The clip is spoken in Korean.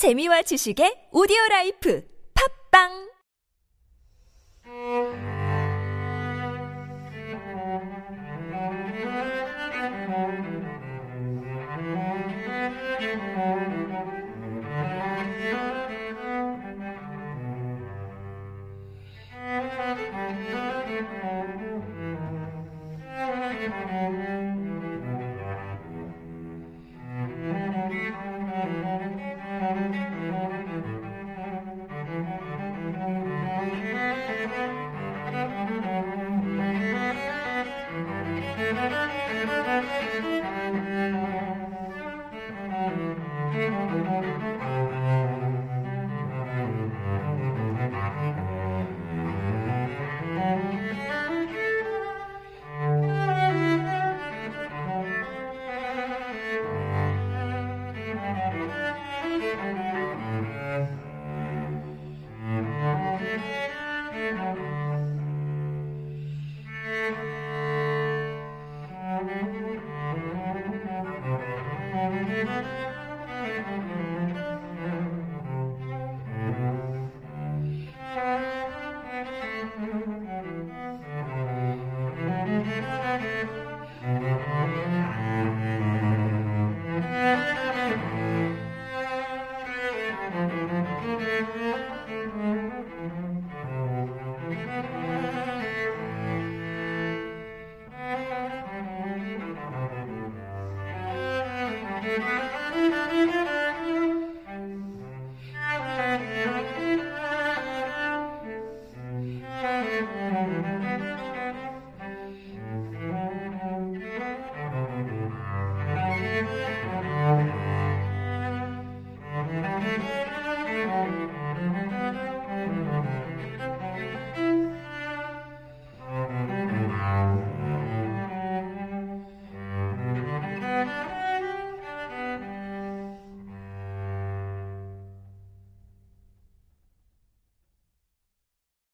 재미와 지식의 오디오 라이프 팝빵! Müzik